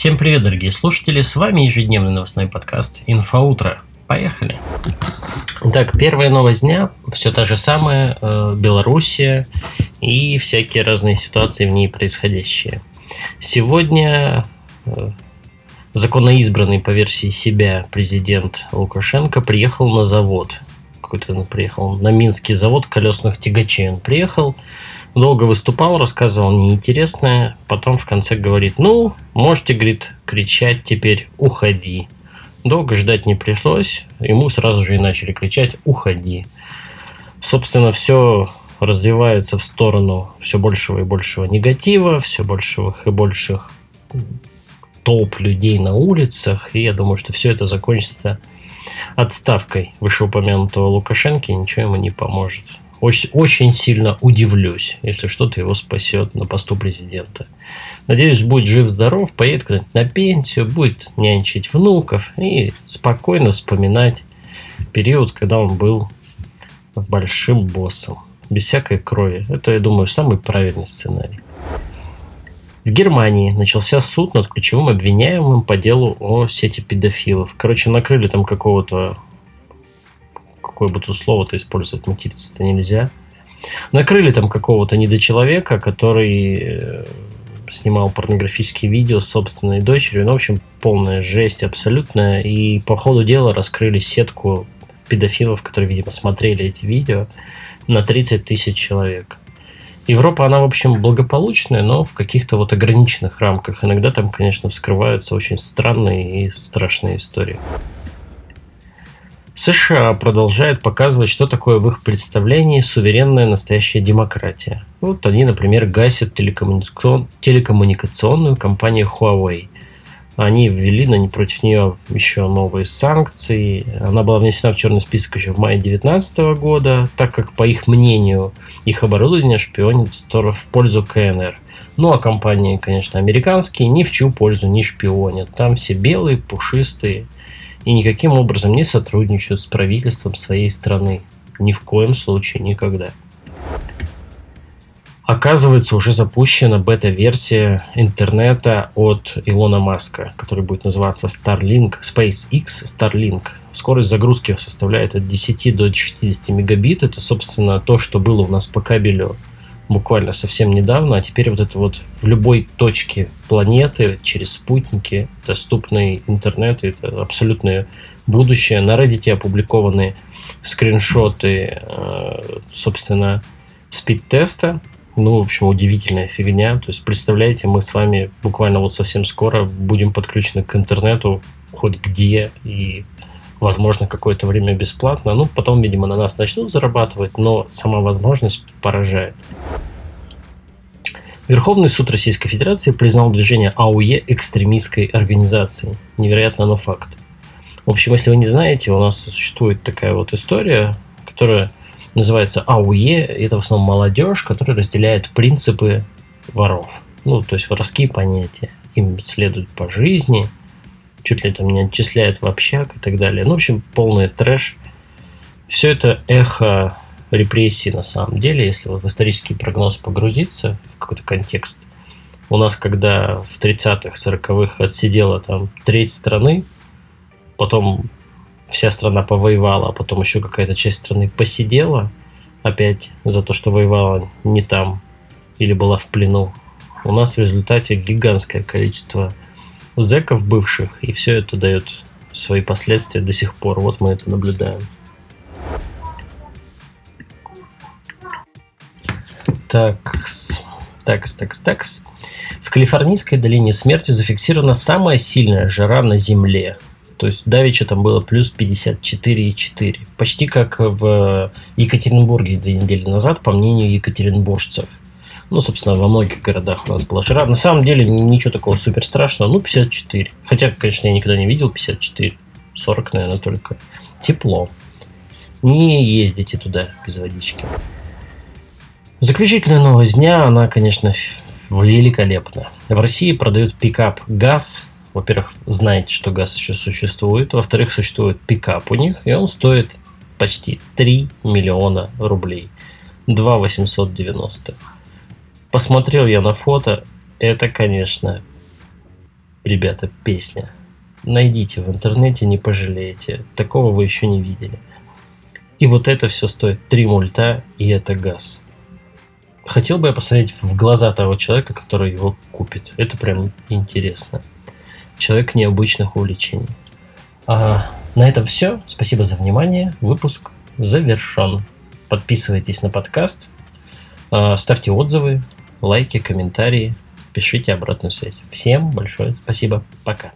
Всем привет, дорогие слушатели, с вами ежедневный новостной подкаст «Инфоутро». Поехали! Так, первая новость дня, все та же самая, э, Белоруссия и всякие разные ситуации в ней происходящие. Сегодня э, законоизбранный по версии себя президент Лукашенко приехал на завод. Какой-то он приехал на Минский завод колесных тягачей. Он приехал, долго выступал, рассказывал неинтересное, потом в конце говорит, ну, можете, говорит, кричать теперь «уходи». Долго ждать не пришлось, ему сразу же и начали кричать «уходи». Собственно, все развивается в сторону все большего и большего негатива, все больших и больших толп людей на улицах, и я думаю, что все это закончится отставкой вышеупомянутого Лукашенко, и ничего ему не поможет. Очень, очень сильно удивлюсь, если что-то его спасет на посту президента. Надеюсь, будет жив-здоров, поедет куда-нибудь на пенсию, будет нянчить внуков и спокойно вспоминать период, когда он был большим боссом. Без всякой крови. Это, я думаю, самый правильный сценарий. В Германии начался суд над ключевым обвиняемым по делу о сети педофилов. Короче, накрыли там какого-то какое бы тут слово-то использовать, материться-то нельзя. Накрыли там какого-то недочеловека, который э, снимал порнографические видео с собственной дочерью. Ну, в общем, полная жесть абсолютная. И по ходу дела раскрыли сетку педофилов, которые, видимо, смотрели эти видео, на 30 тысяч человек. Европа, она, в общем, благополучная, но в каких-то вот ограниченных рамках. Иногда там, конечно, вскрываются очень странные и страшные истории. США продолжают показывать, что такое в их представлении суверенная настоящая демократия. Вот они, например, гасят телекоммуникацион... телекоммуникационную компанию Huawei. Они ввели на, против нее еще новые санкции. Она была внесена в черный список еще в мае 2019 года, так как, по их мнению, их оборудование шпионит в пользу КНР. Ну а компании, конечно, американские ни в чью пользу не шпионят. Там все белые, пушистые – и никаким образом не сотрудничают с правительством своей страны. Ни в коем случае, никогда. Оказывается, уже запущена бета-версия интернета от Илона Маска, который будет называться Starlink, SpaceX Starlink. Скорость загрузки составляет от 10 до 60 мегабит. Это, собственно, то, что было у нас по кабелю буквально совсем недавно, а теперь вот это вот в любой точке планеты через спутники доступный интернет, это абсолютное будущее. На Reddit опубликованы скриншоты, э, собственно, спид-теста. Ну, в общем, удивительная фигня. То есть, представляете, мы с вами буквально вот совсем скоро будем подключены к интернету хоть где и возможно, какое-то время бесплатно. Ну, потом, видимо, на нас начнут зарабатывать, но сама возможность поражает. Верховный суд Российской Федерации признал движение АУЕ экстремистской организацией. Невероятно, но факт. В общем, если вы не знаете, у нас существует такая вот история, которая называется АУЕ. Это в основном молодежь, которая разделяет принципы воров. Ну, то есть воровские понятия. Им следуют по жизни – чуть ли там не отчисляет в общак и так далее. Ну, в общем, полный трэш. Все это эхо репрессий на самом деле, если вот в исторический прогноз погрузиться, в какой-то контекст. У нас, когда в 30-х, 40-х отсидела там треть страны, потом вся страна повоевала, а потом еще какая-то часть страны посидела опять за то, что воевала не там или была в плену. У нас в результате гигантское количество зеков бывших, и все это дает свои последствия до сих пор. Вот мы это наблюдаем. Такс, такс, такс, такс. В Калифорнийской долине смерти зафиксирована самая сильная жара на Земле. То есть давеча там было плюс 54,4. Почти как в Екатеринбурге две недели назад, по мнению екатеринбуржцев. Ну, собственно, во многих городах у нас была жара. На самом деле ничего такого супер страшного. Ну, 54. Хотя, конечно, я никогда не видел 54. 40, наверное, только. Тепло. Не ездите туда без водички. Заключительная новость дня, она, конечно, великолепна. В России продают пикап ГАЗ. Во-первых, знаете, что ГАЗ еще существует. Во-вторых, существует пикап у них, и он стоит почти 3 миллиона рублей. 2 890. Посмотрел я на фото, это, конечно, ребята, песня. Найдите в интернете, не пожалеете. Такого вы еще не видели. И вот это все стоит 3 мульта, и это газ. Хотел бы я посмотреть в глаза того человека, который его купит. Это прям интересно. Человек необычных увлечений. А на этом все. Спасибо за внимание. Выпуск завершен. Подписывайтесь на подкаст, а, ставьте отзывы, лайки, комментарии, пишите обратную связь. Всем большое спасибо. Пока.